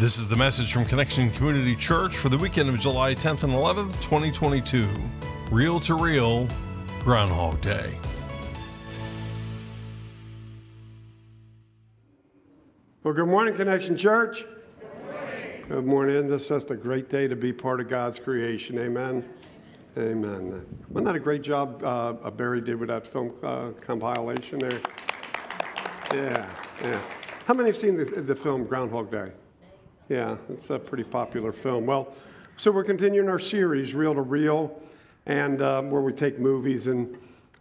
This is the message from Connection Community Church for the weekend of July 10th and 11th, 2022. Real to Real, Groundhog Day. Well, good morning, Connection Church. Good morning. Good morning. This is just a great day to be part of God's creation. Amen. Amen. Wasn't that a great job uh, Barry did with that film uh, compilation there? Yeah, yeah. How many have seen the, the film Groundhog Day? Yeah, it's a pretty popular film. Well, so we're continuing our series, Real to Real, and um, where we take movies and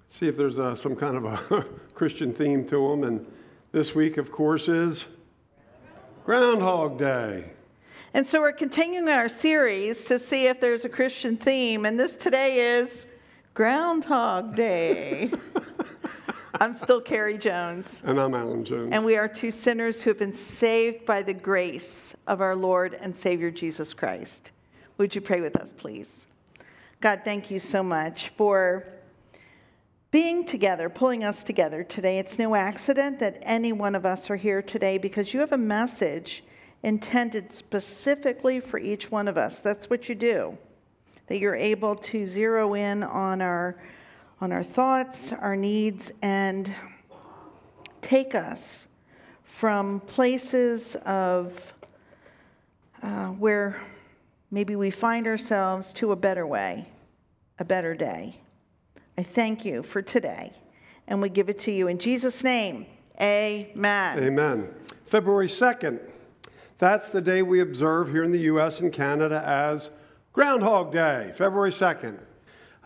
see if there's uh, some kind of a Christian theme to them. And this week, of course, is Groundhog Day. And so we're continuing our series to see if there's a Christian theme, and this today is Groundhog Day. I'm still Carrie Jones. And I'm Alan Jones. And we are two sinners who have been saved by the grace of our Lord and Savior Jesus Christ. Would you pray with us, please? God, thank you so much for being together, pulling us together today. It's no accident that any one of us are here today because you have a message intended specifically for each one of us. That's what you do. That you're able to zero in on our on our thoughts, our needs and take us from places of uh, where maybe we find ourselves to a better way, a better day. I thank you for today, and we give it to you in Jesus' name. Amen. Amen. February 2nd, that's the day we observe here in the U.S. and Canada as Groundhog Day, February 2nd.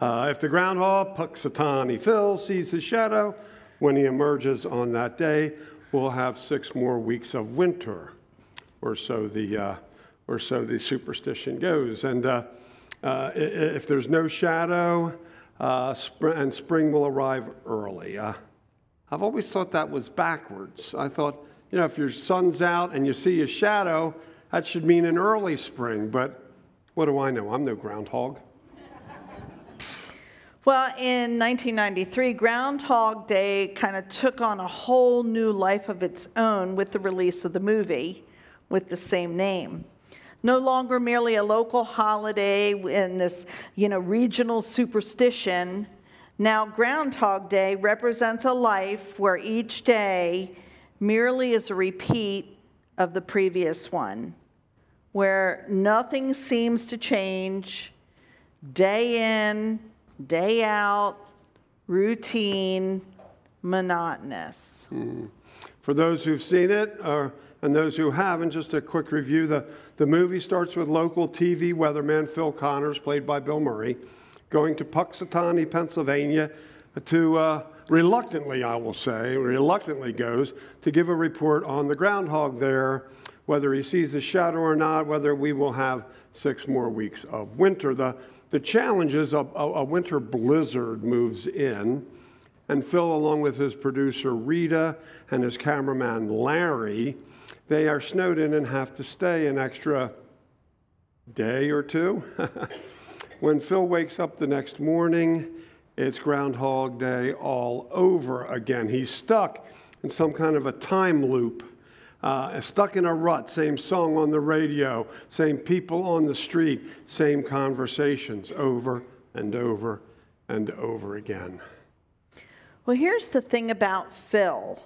Uh, if the groundhog, Punxsutawney Phil, sees his shadow when he emerges on that day, we'll have six more weeks of winter, or so the, uh, or so the superstition goes. And uh, uh if there's no shadow, uh, and spring will arrive early. Uh, I've always thought that was backwards. I thought, you know, if your sun's out and you see a shadow, that should mean an early spring. But what do I know? I'm no groundhog. Well, in 1993, Groundhog Day kind of took on a whole new life of its own with the release of the movie with the same name no longer merely a local holiday in this, you know, regional superstition. Now, Groundhog Day represents a life where each day merely is a repeat of the previous one, where nothing seems to change day in, day out, routine, monotonous. Mm. For those who've seen it, or, and those who haven't, just a quick review. The the movie starts with local TV weatherman Phil Connors, played by Bill Murray, going to Punxsutawney, Pennsylvania, to uh, reluctantly, I will say, reluctantly goes to give a report on the groundhog there, whether he sees a shadow or not, whether we will have six more weeks of winter. The, the challenge is a, a, a winter blizzard moves in, and Phil, along with his producer Rita and his cameraman Larry, they are snowed in and have to stay an extra day or two. when Phil wakes up the next morning, it's Groundhog Day all over again. He's stuck in some kind of a time loop, uh, stuck in a rut, same song on the radio, same people on the street, same conversations over and over and over again. Well, here's the thing about Phil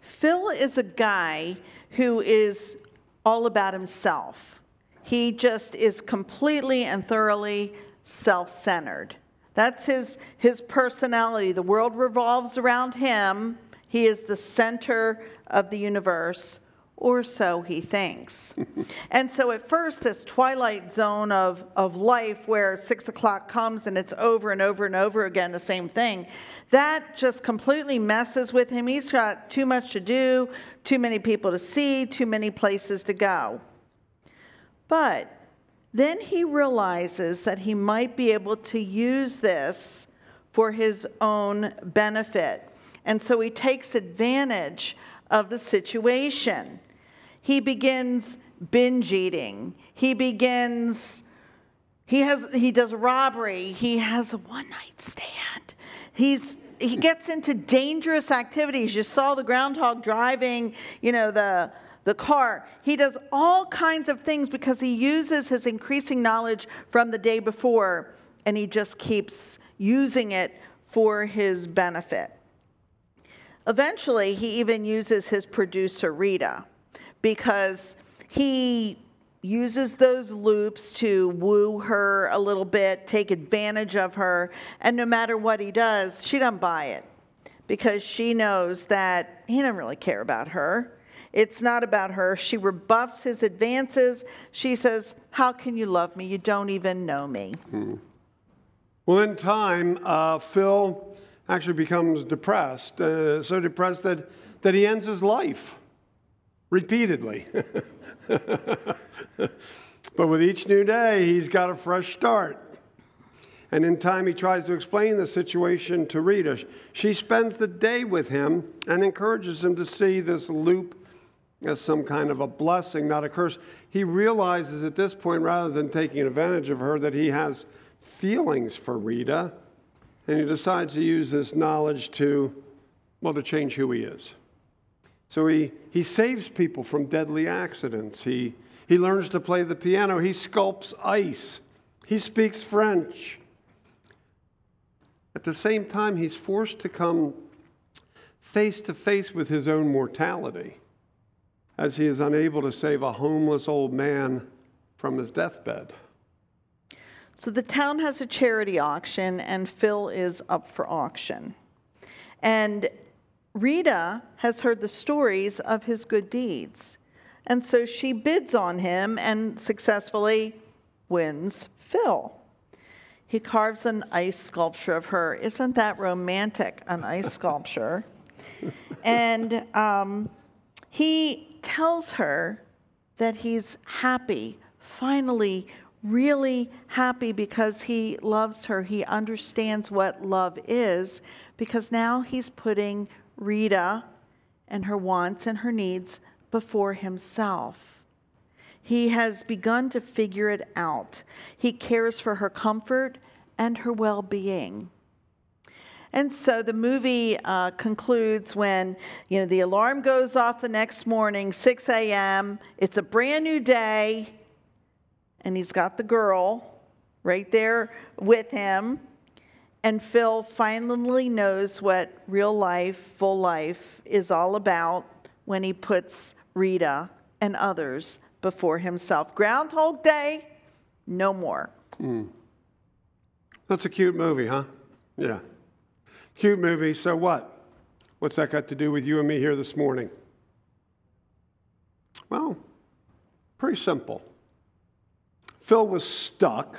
Phil is a guy who is all about himself. He just is completely and thoroughly self centered. That's his, his personality. The world revolves around him. He is the center of the universe, or so he thinks. and so, at first, this twilight zone of, of life where six o'clock comes and it's over and over and over again, the same thing, that just completely messes with him. He's got too much to do, too many people to see, too many places to go. But then he realizes that he might be able to use this for his own benefit. And so he takes advantage of the situation. He begins binge eating. He begins he has he does robbery. He has a one night stand. He's he gets into dangerous activities. You saw the groundhog driving, you know, the the car. He does all kinds of things because he uses his increasing knowledge from the day before and he just keeps using it for his benefit. Eventually, he even uses his producer, Rita, because he uses those loops to woo her a little bit, take advantage of her, and no matter what he does, she doesn't buy it because she knows that he doesn't really care about her. It's not about her. She rebuffs his advances. She says, How can you love me? You don't even know me. Hmm. Well, in time, uh, Phil actually becomes depressed, uh, so depressed that, that he ends his life repeatedly. but with each new day, he's got a fresh start. And in time, he tries to explain the situation to Rita. She spends the day with him and encourages him to see this loop as some kind of a blessing, not a curse. He realizes at this point, rather than taking advantage of her, that he has feelings for Rita and he decides to use this knowledge to, well, to change who he is. So he, he saves people from deadly accidents. He, he learns to play the piano. He sculpts ice. He speaks French. At the same time, he's forced to come face to face with his own mortality as he is unable to save a homeless old man from his deathbed. So the town has a charity auction, and Phil is up for auction. And Rita has heard the stories of his good deeds. And so she bids on him and successfully wins Phil. He carves an ice sculpture of her. Isn't that romantic, an ice sculpture? and um, he tells her that he's happy, finally really happy because he loves her. He understands what love is because now he's putting Rita and her wants and her needs before himself. He has begun to figure it out. He cares for her comfort and her well being. And so the movie uh, concludes when you know the alarm goes off the next morning, 6 a.m. It's a brand new day and he's got the girl right there with him. And Phil finally knows what real life, full life is all about when he puts Rita and others before himself. Groundhog Day, no more. Mm. That's a cute movie, huh? Yeah. Cute movie. So what? What's that got to do with you and me here this morning? Well, pretty simple. Phil was stuck,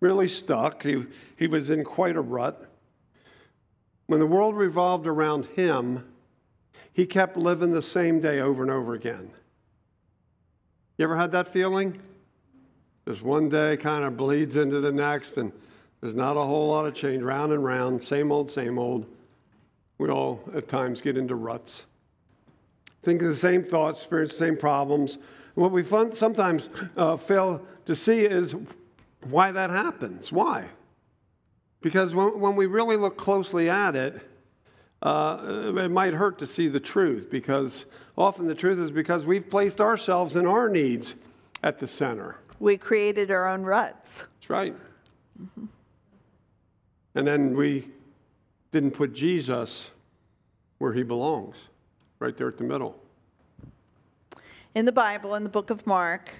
really stuck. He, he was in quite a rut. When the world revolved around him, he kept living the same day over and over again. You ever had that feeling? Just one day kind of bleeds into the next, and there's not a whole lot of change, round and round, same old, same old. We all at times get into ruts. Think of the same thoughts, experience the same problems, what we sometimes uh, fail to see is why that happens. Why? Because when, when we really look closely at it, uh, it might hurt to see the truth because often the truth is because we've placed ourselves and our needs at the center. We created our own ruts. That's right. Mm-hmm. And then we didn't put Jesus where he belongs, right there at the middle in the Bible, in the book of Mark.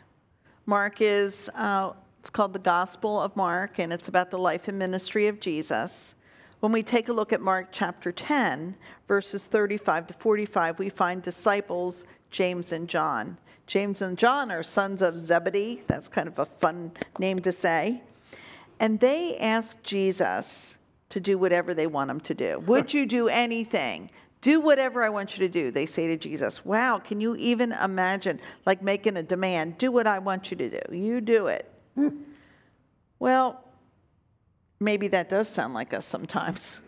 Mark is, uh, it's called the Gospel of Mark, and it's about the life and ministry of Jesus. When we take a look at Mark chapter 10, verses 35 to 45, we find disciples, James and John. James and John are sons of Zebedee. That's kind of a fun name to say. And they ask Jesus to do whatever they want him to do. Would you do anything do whatever I want you to do, they say to Jesus. Wow, can you even imagine like making a demand? Do what I want you to do. You do it. Hmm. Well, maybe that does sound like us sometimes.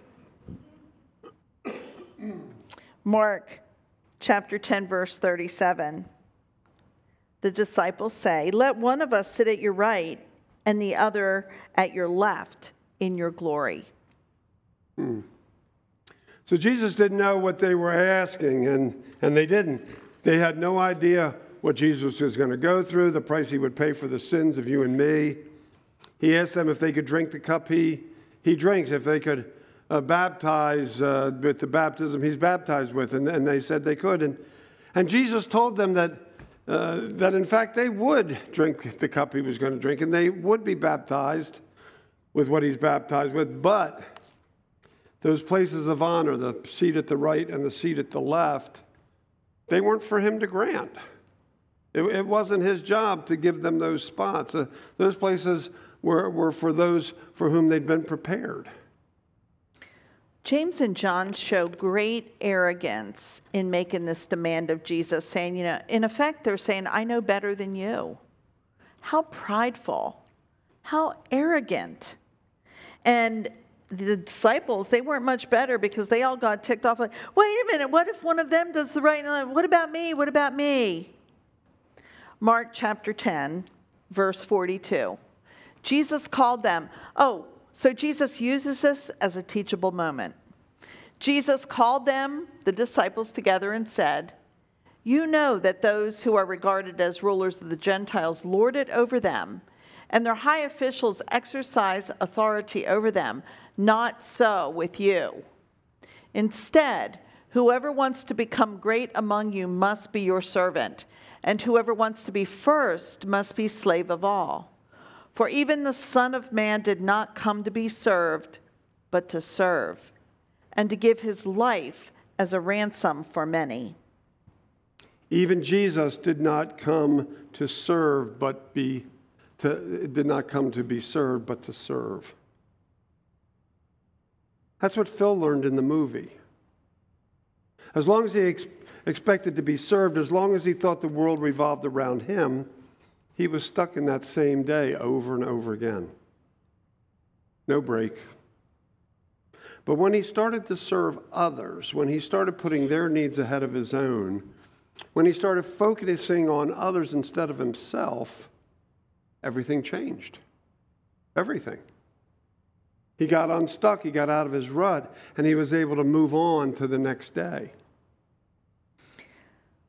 Mark chapter 10, verse 37. The disciples say, Let one of us sit at your right and the other at your left in your glory. Hmm. So Jesus didn't know what they were asking, and, and they didn't. They had no idea what Jesus was going to go through, the price he would pay for the sins of you and me. He asked them if they could drink the cup he, he drinks, if they could uh, baptize uh, with the baptism he's baptized with, and, and they said they could. And, and Jesus told them that, uh, that in fact they would drink the cup he was going to drink, and they would be baptized with what he's baptized with, but those places of honor, the seat at the right and the seat at the left, they weren't for him to grant. It, it wasn't his job to give them those spots. Uh, those places were, were for those for whom they'd been prepared. James and John show great arrogance in making this demand of Jesus, saying, you know, in effect, they're saying, I know better than you. How prideful, how arrogant. And the disciples, they weren't much better because they all got ticked off like, wait a minute, what if one of them does the right? What about me? What about me? Mark chapter 10, verse 42. Jesus called them. Oh, so Jesus uses this as a teachable moment. Jesus called them, the disciples, together and said, You know that those who are regarded as rulers of the Gentiles lord it over them, and their high officials exercise authority over them. Not so with you. Instead, whoever wants to become great among you must be your servant, and whoever wants to be first must be slave of all. For even the Son of Man did not come to be served, but to serve, and to give his life as a ransom for many. Even Jesus did not come to serve, but be to, did not come to be served, but to serve. That's what Phil learned in the movie. As long as he ex- expected to be served, as long as he thought the world revolved around him, he was stuck in that same day over and over again. No break. But when he started to serve others, when he started putting their needs ahead of his own, when he started focusing on others instead of himself, everything changed. Everything. He got unstuck, he got out of his rut, and he was able to move on to the next day.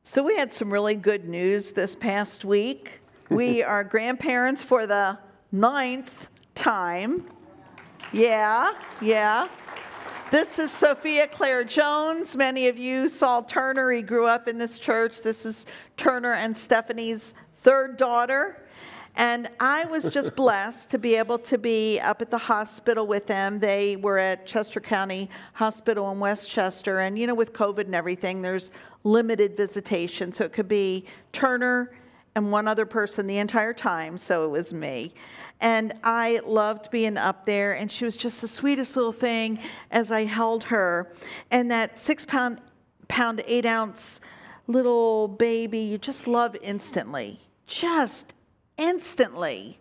So, we had some really good news this past week. we are grandparents for the ninth time. Yeah, yeah. This is Sophia Claire Jones. Many of you saw Turner. He grew up in this church. This is Turner and Stephanie's third daughter. And I was just blessed to be able to be up at the hospital with them. They were at Chester County Hospital in West Chester. And, you know, with COVID and everything, there's limited visitation. So it could be Turner and one other person the entire time. So it was me. And I loved being up there. And she was just the sweetest little thing as I held her. And that six pound, pound, eight ounce little baby, you just love instantly. Just instantly.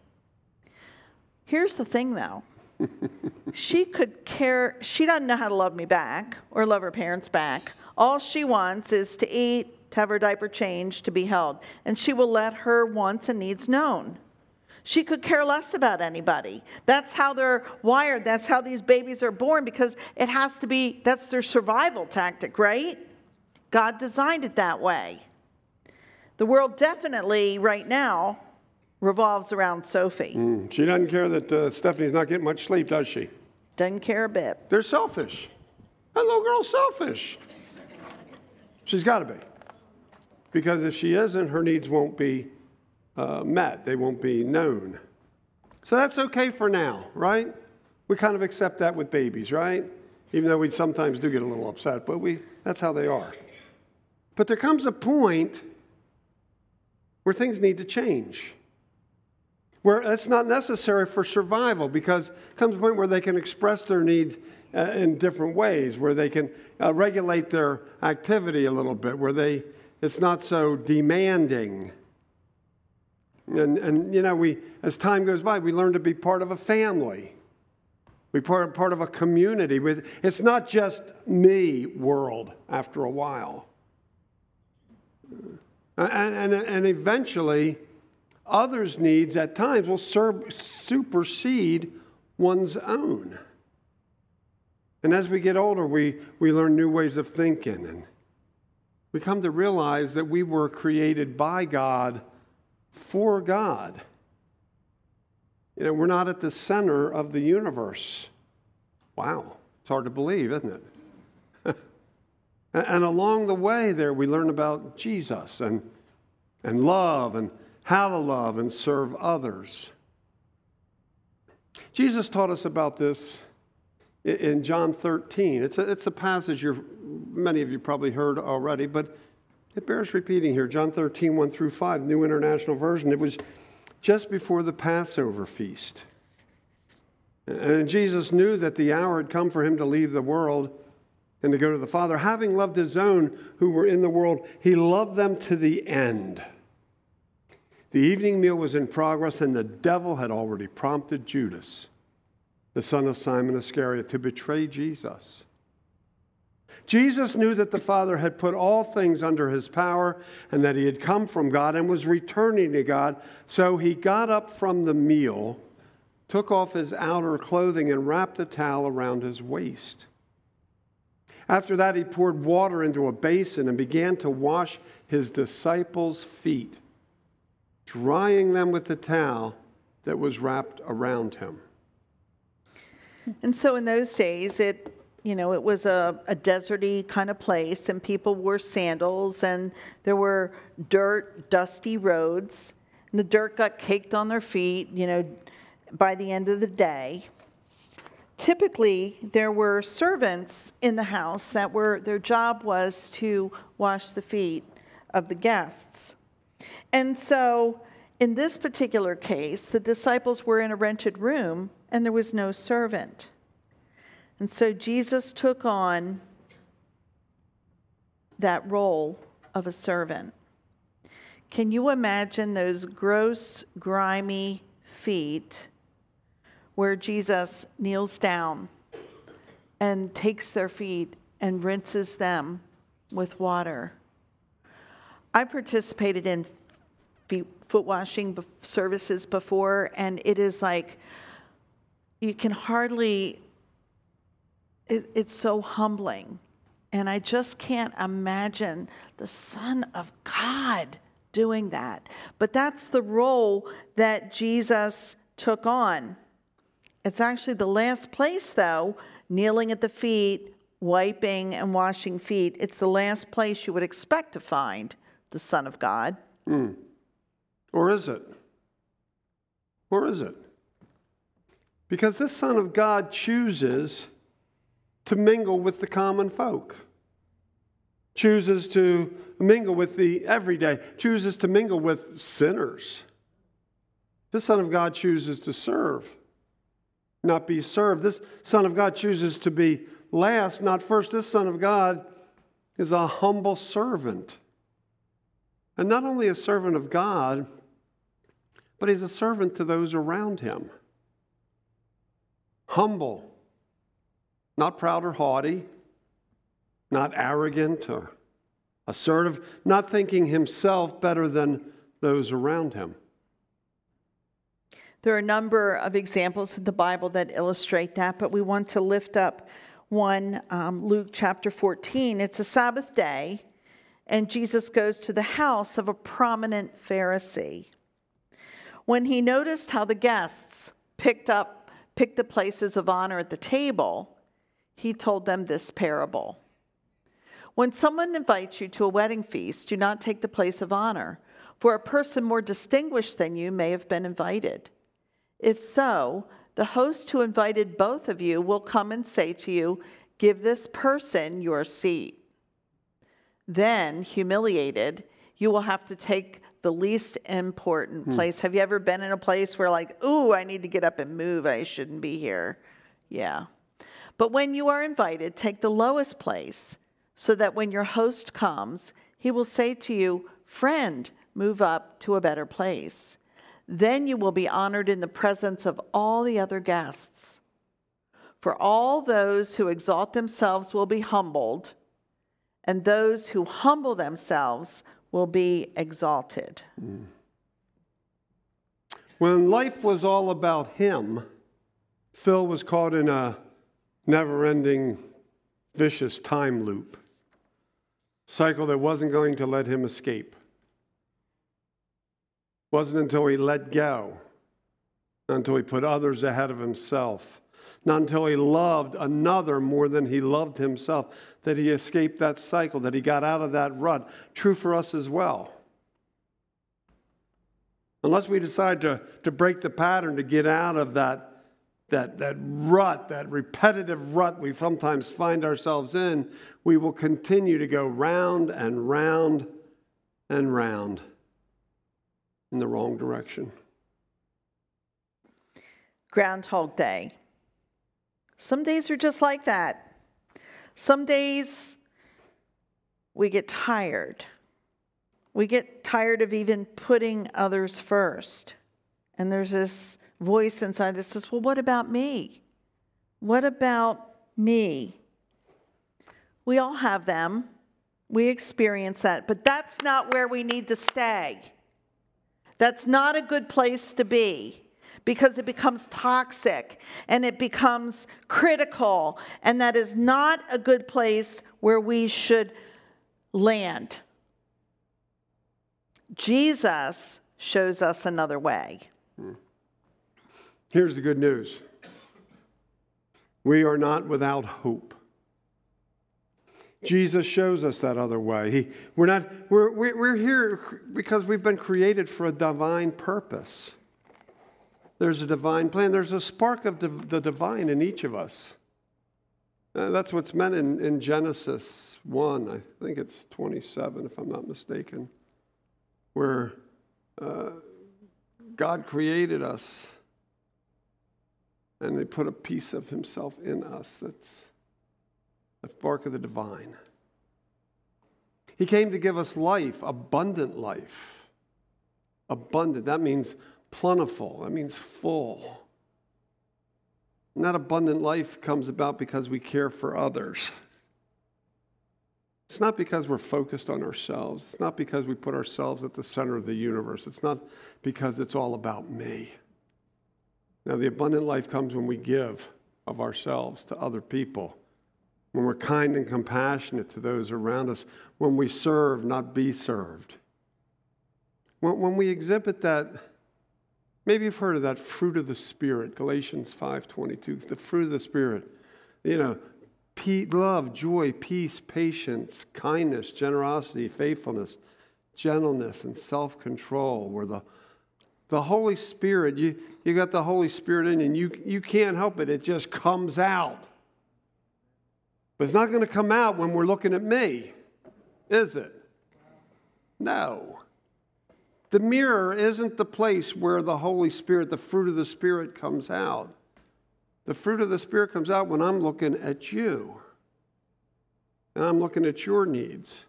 Here's the thing though. she could care, she doesn't know how to love me back or love her parents back. All she wants is to eat, to have her diaper changed, to be held. And she will let her wants and needs known. She could care less about anybody. That's how they're wired. That's how these babies are born because it has to be, that's their survival tactic, right? God designed it that way. The world definitely, right now, revolves around Sophie. Mm, she doesn't care that uh, Stephanie's not getting much sleep, does she? Doesn't care a bit. They're selfish. That little girl's selfish. She's got to be. Because if she isn't, her needs won't be uh, met, they won't be known. So that's okay for now, right? We kind of accept that with babies, right? Even though we sometimes do get a little upset, but we, that's how they are. But there comes a point where things need to change where that's not necessary for survival because comes a point where they can express their needs uh, in different ways, where they can uh, regulate their activity a little bit, where they it's not so demanding. And, and you know, we as time goes by, we learn to be part of a family. We part, part of a community. With, it's not just me world after a while. And, and, and eventually, others' needs at times will sur- supersede one's own. And as we get older, we, we learn new ways of thinking. And we come to realize that we were created by God for God. You know, we're not at the center of the universe. Wow, it's hard to believe, isn't it? and along the way there, we learn about Jesus and, and love and how to love and serve others. Jesus taught us about this in John 13. It's a, it's a passage you're, many of you probably heard already, but it bears repeating here. John 13, 1 through 5, New International Version. It was just before the Passover feast. And Jesus knew that the hour had come for him to leave the world and to go to the Father. Having loved his own who were in the world, he loved them to the end. The evening meal was in progress, and the devil had already prompted Judas, the son of Simon Iscariot, to betray Jesus. Jesus knew that the Father had put all things under his power and that he had come from God and was returning to God. So he got up from the meal, took off his outer clothing, and wrapped a towel around his waist. After that, he poured water into a basin and began to wash his disciples' feet drying them with the towel that was wrapped around him. And so in those days, it you know, it was a, a deserty kind of place, and people wore sandals, and there were dirt, dusty roads, and the dirt got caked on their feet, you know, by the end of the day. Typically, there were servants in the house that were, their job was to wash the feet of the guests. And so, in this particular case, the disciples were in a rented room and there was no servant. And so Jesus took on that role of a servant. Can you imagine those gross, grimy feet where Jesus kneels down and takes their feet and rinses them with water? I participated in foot washing services before, and it is like you can hardly, it, it's so humbling. And I just can't imagine the Son of God doing that. But that's the role that Jesus took on. It's actually the last place, though, kneeling at the feet, wiping and washing feet. It's the last place you would expect to find the Son of God. Mm. Or is it? Or is it? Because this Son of God chooses to mingle with the common folk, chooses to mingle with the everyday, chooses to mingle with sinners. This Son of God chooses to serve, not be served. This Son of God chooses to be last, not first. This Son of God is a humble servant. And not only a servant of God, but he's a servant to those around him. Humble, not proud or haughty, not arrogant or assertive, not thinking himself better than those around him. There are a number of examples in the Bible that illustrate that, but we want to lift up one, um, Luke chapter 14. It's a Sabbath day, and Jesus goes to the house of a prominent Pharisee. When he noticed how the guests picked up picked the places of honor at the table, he told them this parable. When someone invites you to a wedding feast, do not take the place of honor, for a person more distinguished than you may have been invited. If so, the host who invited both of you will come and say to you, Give this person your seat. Then, humiliated, you will have to take the least important hmm. place. Have you ever been in a place where, like, ooh, I need to get up and move, I shouldn't be here? Yeah. But when you are invited, take the lowest place so that when your host comes, he will say to you, Friend, move up to a better place. Then you will be honored in the presence of all the other guests. For all those who exalt themselves will be humbled, and those who humble themselves will be exalted. When life was all about him, Phil was caught in a never ending, vicious time loop. cycle that wasn't going to let him escape. Wasn't until he let go, until he put others ahead of himself, not until he loved another more than he loved himself, that he escaped that cycle, that he got out of that rut. True for us as well. Unless we decide to, to break the pattern, to get out of that, that, that rut, that repetitive rut we sometimes find ourselves in, we will continue to go round and round and round in the wrong direction. Groundhog Day. Some days are just like that. Some days we get tired. We get tired of even putting others first. And there's this voice inside that says, Well, what about me? What about me? We all have them. We experience that. But that's not where we need to stay. That's not a good place to be because it becomes toxic and it becomes critical. And that is not a good place where we should land. Jesus shows us another way. Hmm. Here's the good news we are not without hope. Jesus shows us that other way. He, we're, not, we're, we're here because we've been created for a divine purpose. There's a divine plan, there's a spark of the divine in each of us. Uh, that's what's meant in, in Genesis 1, I think it's 27, if I'm not mistaken where uh, God created us and they put a piece of himself in us that's a spark of the divine. He came to give us life, abundant life. Abundant, that means plentiful, that means full. And that abundant life comes about because we care for others. It's not because we're focused on ourselves. It's not because we put ourselves at the center of the universe. It's not because it's all about me. Now, the abundant life comes when we give of ourselves to other people, when we're kind and compassionate to those around us, when we serve, not be served. When, when we exhibit that, maybe you've heard of that fruit of the Spirit, Galatians 5.22, the fruit of the Spirit. You know, love, joy, peace, patience, kindness, generosity, faithfulness, gentleness, and self control. Where the, the Holy Spirit, you, you got the Holy Spirit in you, and you, you can't help it, it just comes out. But it's not going to come out when we're looking at me, is it? No. The mirror isn't the place where the Holy Spirit, the fruit of the Spirit, comes out. The fruit of the Spirit comes out when I'm looking at you. And I'm looking at your needs.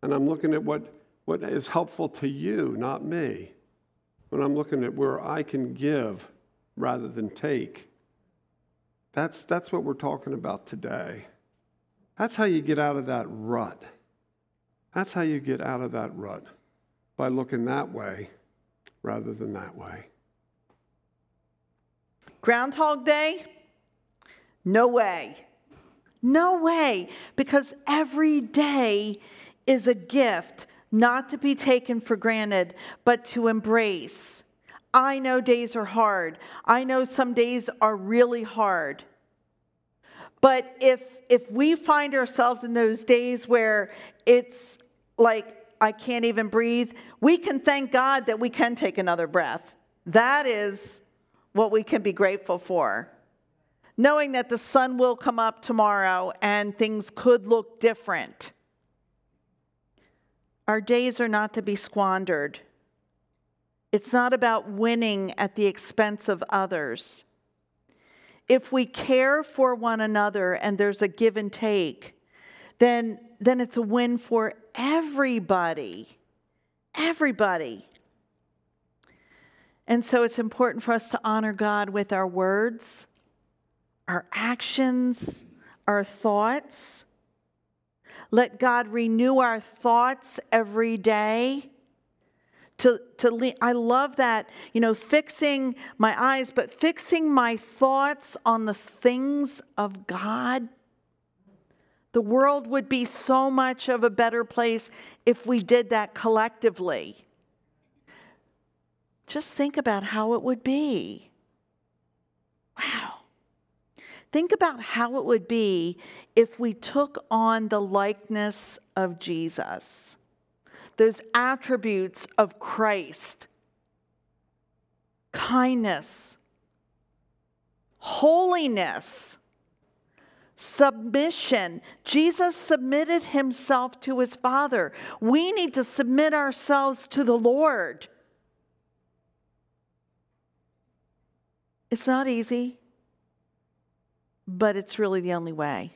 And I'm looking at what, what is helpful to you, not me. When I'm looking at where I can give rather than take. That's, that's what we're talking about today. That's how you get out of that rut. That's how you get out of that rut by looking that way rather than that way. Groundhog Day? No way. No way. Because every day is a gift not to be taken for granted, but to embrace. I know days are hard. I know some days are really hard. But if if we find ourselves in those days where it's like I can't even breathe, we can thank God that we can take another breath. That is what we can be grateful for. Knowing that the sun will come up tomorrow and things could look different. Our days are not to be squandered. It's not about winning at the expense of others. If we care for one another and there's a give and take, then, then it's a win for everybody. Everybody. And so it's important for us to honor God with our words, our actions, our thoughts. Let God renew our thoughts every day. To, to I love that, you know, fixing my eyes, but fixing my thoughts on the things of God, The world would be so much of a better place if we did that collectively. Just think about how it would be. Wow. Think about how it would be if we took on the likeness of Jesus, those attributes of Christ kindness, holiness, submission. Jesus submitted himself to his Father. We need to submit ourselves to the Lord. It's not easy, but it's really the only way.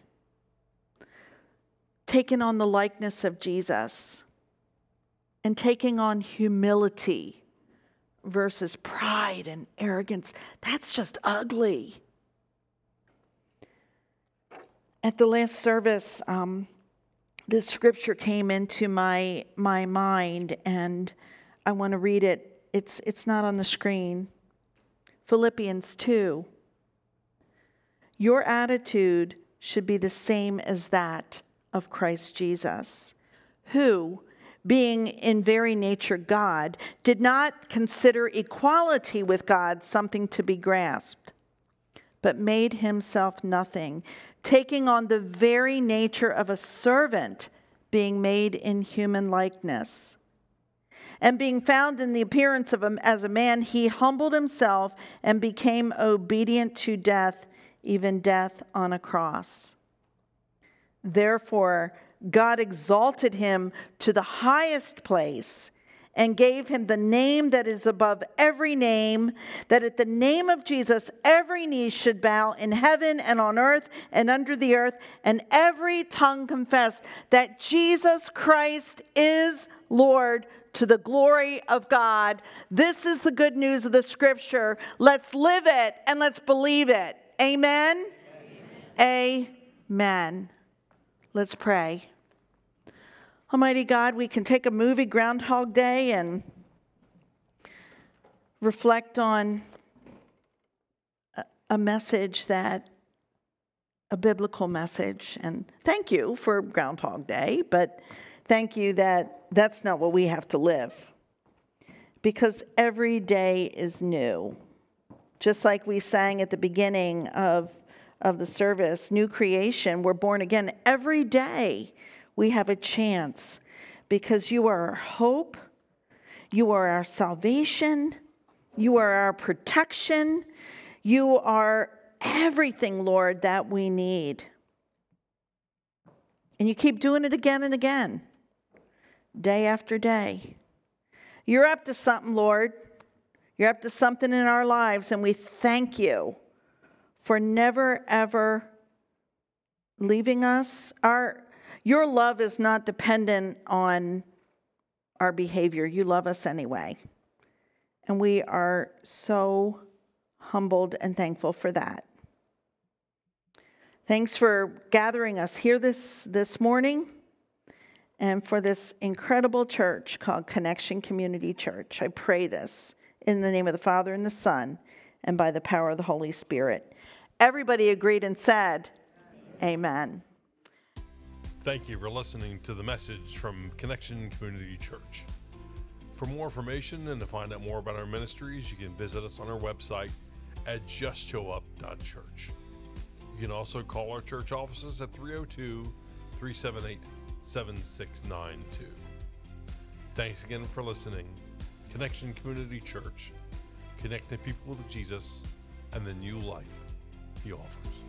Taking on the likeness of Jesus and taking on humility versus pride and arrogance, that's just ugly. At the last service, um, this scripture came into my, my mind, and I want to read it. It's, it's not on the screen. Philippians 2. Your attitude should be the same as that of Christ Jesus, who, being in very nature God, did not consider equality with God something to be grasped, but made himself nothing, taking on the very nature of a servant, being made in human likeness. And being found in the appearance of him as a man, he humbled himself and became obedient to death, even death on a cross. Therefore, God exalted him to the highest place and gave him the name that is above every name, that at the name of Jesus every knee should bow in heaven and on earth and under the earth, and every tongue confess that Jesus Christ is Lord to the glory of God. This is the good news of the scripture. Let's live it and let's believe it. Amen. Amen. Amen. Let's pray. Almighty God, we can take a movie, Groundhog Day, and reflect on a message that, a biblical message. And thank you for Groundhog Day, but thank you that that's not what we have to live. Because every day is new. Just like we sang at the beginning of of the service, new creation, we're born again. Every day we have a chance because you are our hope, you are our salvation, you are our protection, you are everything, Lord, that we need. And you keep doing it again and again, day after day. You're up to something, Lord. You're up to something in our lives, and we thank you for never ever leaving us. Our, your love is not dependent on our behavior. You love us anyway. And we are so humbled and thankful for that. Thanks for gathering us here this, this morning and for this incredible church called Connection Community Church. I pray this in the name of the Father and the Son and by the power of the Holy Spirit. Everybody agreed and said, Amen. Thank you for listening to the message from Connection Community Church. For more information and to find out more about our ministries, you can visit us on our website at justshowup.church. You can also call our church offices at 302 378 7692. Thanks again for listening. Connection Community Church, connecting people with Jesus and the new life he offers.